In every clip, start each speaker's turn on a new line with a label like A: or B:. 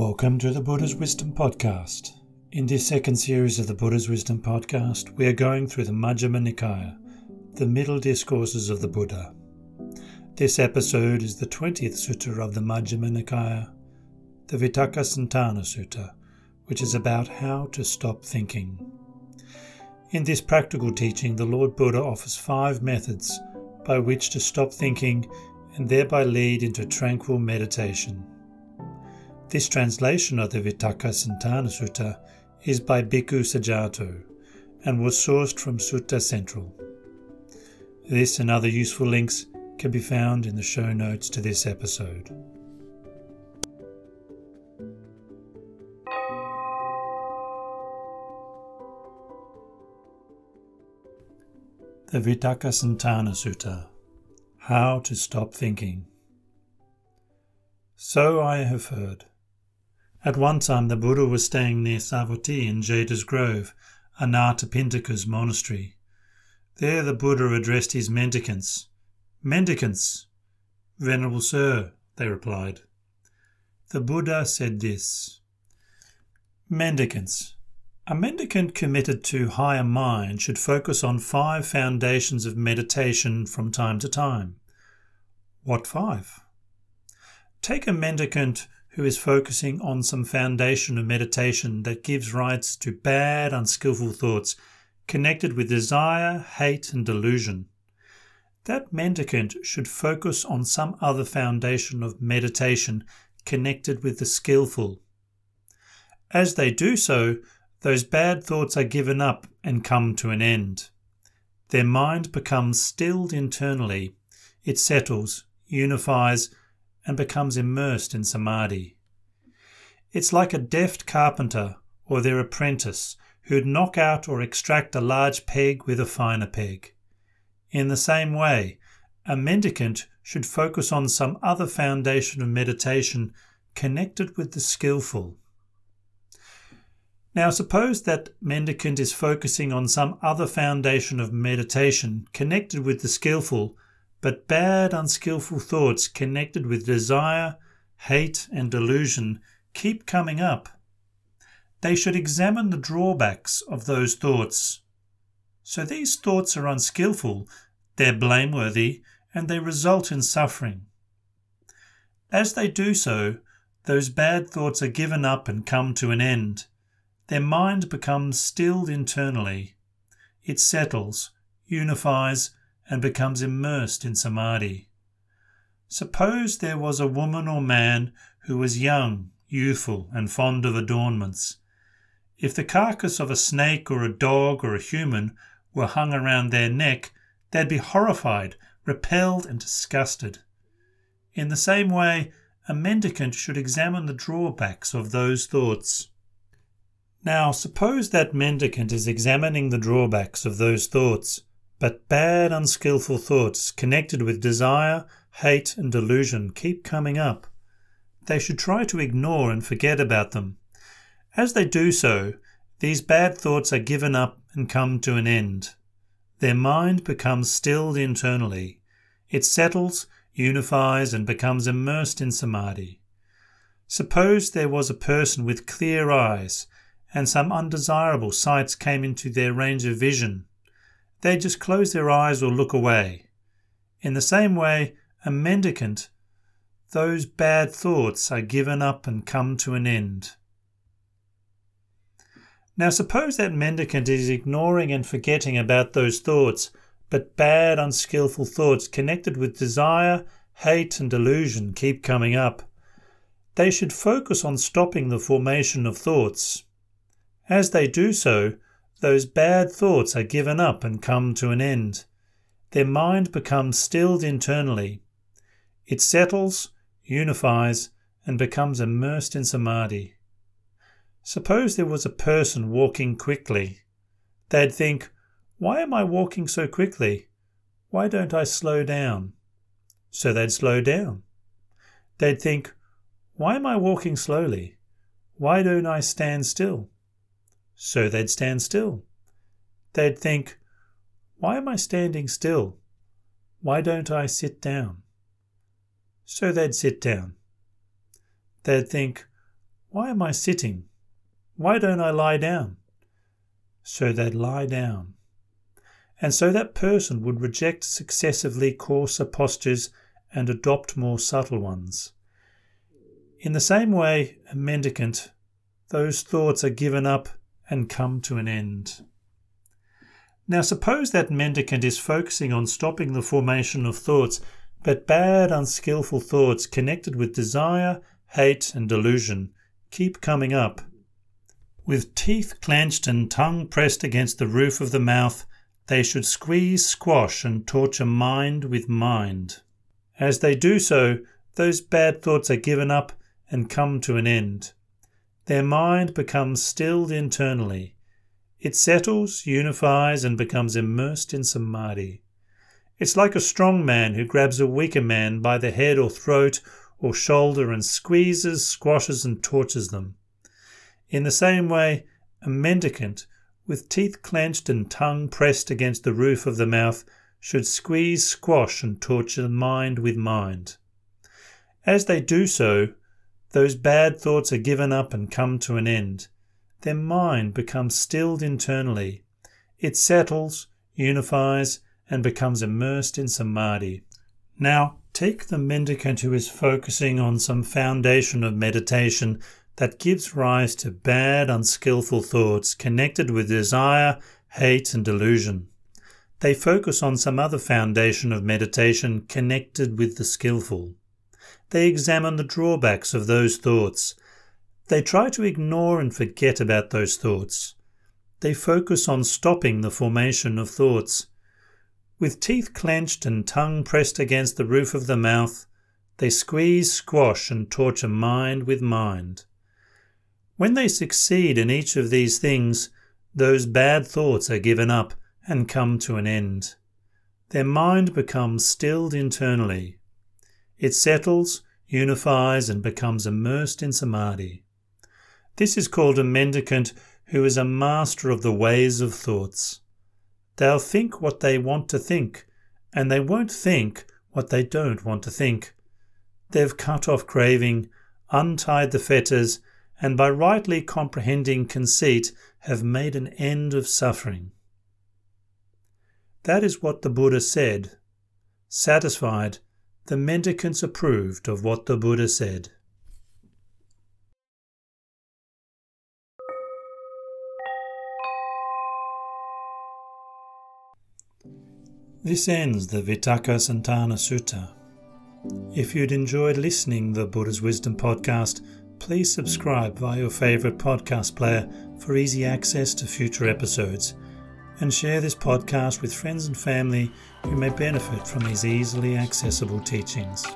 A: Welcome to the Buddha's Wisdom Podcast. In this second series of the Buddha's Wisdom Podcast, we are going through the Majjhima Nikaya, the middle discourses of the Buddha. This episode is the 20th sutta of the Majjhima Nikaya, the Vitakkasanthana Sutta, which is about how to stop thinking. In this practical teaching, the Lord Buddha offers five methods by which to stop thinking and thereby lead into tranquil meditation. This translation of the Vitakkasanthana Sutta is by Bhikkhu Sujato and was sourced from Sutta Central. This and other useful links can be found in the show notes to this episode. The Vitakkasanthana Sutta How to Stop Thinking. So I have heard. At one time, the Buddha was staying near Savatthi in Jeta's Grove, Anathapindika's monastery. There the Buddha addressed his mendicants. Mendicants! Venerable Sir, they replied. The Buddha said this Mendicants. A mendicant committed to higher mind should focus on five foundations of meditation from time to time. What five? Take a mendicant who is focusing on some foundation of meditation that gives rise to bad, unskillful thoughts connected with desire, hate, and delusion. That mendicant should focus on some other foundation of meditation connected with the skillful. As they do so, those bad thoughts are given up and come to an end. Their mind becomes stilled internally, it settles, unifies, and becomes immersed in samadhi. It's like a deft carpenter or their apprentice who'd knock out or extract a large peg with a finer peg. In the same way, a mendicant should focus on some other foundation of meditation connected with the skillful. Now, suppose that mendicant is focusing on some other foundation of meditation connected with the skillful but bad, unskillful thoughts connected with desire, hate, and delusion keep coming up. They should examine the drawbacks of those thoughts. So these thoughts are unskillful, they're blameworthy, and they result in suffering. As they do so, those bad thoughts are given up and come to an end. Their mind becomes stilled internally. It settles, unifies, and becomes immersed in samadhi. Suppose there was a woman or man who was young, youthful, and fond of adornments. If the carcass of a snake or a dog or a human were hung around their neck, they'd be horrified, repelled, and disgusted. In the same way, a mendicant should examine the drawbacks of those thoughts. Now, suppose that mendicant is examining the drawbacks of those thoughts. But bad, unskillful thoughts connected with desire, hate, and delusion keep coming up. They should try to ignore and forget about them. As they do so, these bad thoughts are given up and come to an end. Their mind becomes stilled internally. It settles, unifies, and becomes immersed in samadhi. Suppose there was a person with clear eyes, and some undesirable sights came into their range of vision they just close their eyes or look away. In the same way, a mendicant, those bad thoughts are given up and come to an end. Now, suppose that mendicant is ignoring and forgetting about those thoughts, but bad, unskillful thoughts connected with desire, hate, and delusion keep coming up. They should focus on stopping the formation of thoughts. As they do so, those bad thoughts are given up and come to an end. Their mind becomes stilled internally. It settles, unifies, and becomes immersed in samadhi. Suppose there was a person walking quickly. They'd think, Why am I walking so quickly? Why don't I slow down? So they'd slow down. They'd think, Why am I walking slowly? Why don't I stand still? So they'd stand still. They'd think, Why am I standing still? Why don't I sit down? So they'd sit down. They'd think, Why am I sitting? Why don't I lie down? So they'd lie down. And so that person would reject successively coarser postures and adopt more subtle ones. In the same way, a mendicant, those thoughts are given up and come to an end. Now, suppose that mendicant is focusing on stopping the formation of thoughts, but bad, unskilful thoughts connected with desire, hate, and delusion keep coming up. With teeth clenched and tongue pressed against the roof of the mouth, they should squeeze, squash, and torture mind with mind. As they do so, those bad thoughts are given up and come to an end. Their mind becomes stilled internally. It settles, unifies, and becomes immersed in samadhi. It's like a strong man who grabs a weaker man by the head or throat or shoulder and squeezes, squashes, and tortures them. In the same way, a mendicant, with teeth clenched and tongue pressed against the roof of the mouth, should squeeze, squash, and torture mind with mind. As they do so, those bad thoughts are given up and come to an end. Their mind becomes stilled internally. It settles, unifies, and becomes immersed in samadhi. Now, take the mendicant who is focusing on some foundation of meditation that gives rise to bad, unskilful thoughts connected with desire, hate, and delusion. They focus on some other foundation of meditation connected with the skillful. They examine the drawbacks of those thoughts. They try to ignore and forget about those thoughts. They focus on stopping the formation of thoughts. With teeth clenched and tongue pressed against the roof of the mouth, they squeeze, squash, and torture mind with mind. When they succeed in each of these things, those bad thoughts are given up and come to an end. Their mind becomes stilled internally. It settles, unifies, and becomes immersed in samadhi. This is called a mendicant who is a master of the ways of thoughts. They'll think what they want to think, and they won't think what they don't want to think. They've cut off craving, untied the fetters, and by rightly comprehending conceit have made an end of suffering. That is what the Buddha said. Satisfied, the mendicants approved of what the Buddha said. This ends the Vitakkasanthana Sutta. If you'd enjoyed listening the Buddha's Wisdom podcast, please subscribe via your favourite podcast player for easy access to future episodes and share this podcast with friends and family who may benefit from these easily accessible teachings.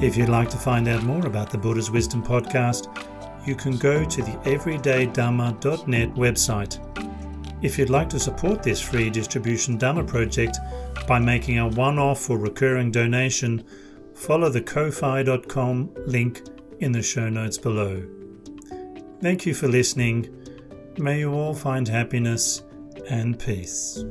A: If you'd like to find out more about the Buddha's Wisdom podcast, you can go to the everydaydhamma.net website. If you'd like to support this free distribution Dharma project by making a one off or recurring donation, follow the ko-fi.com link in the show notes below. Thank you for listening. May you all find happiness and peace.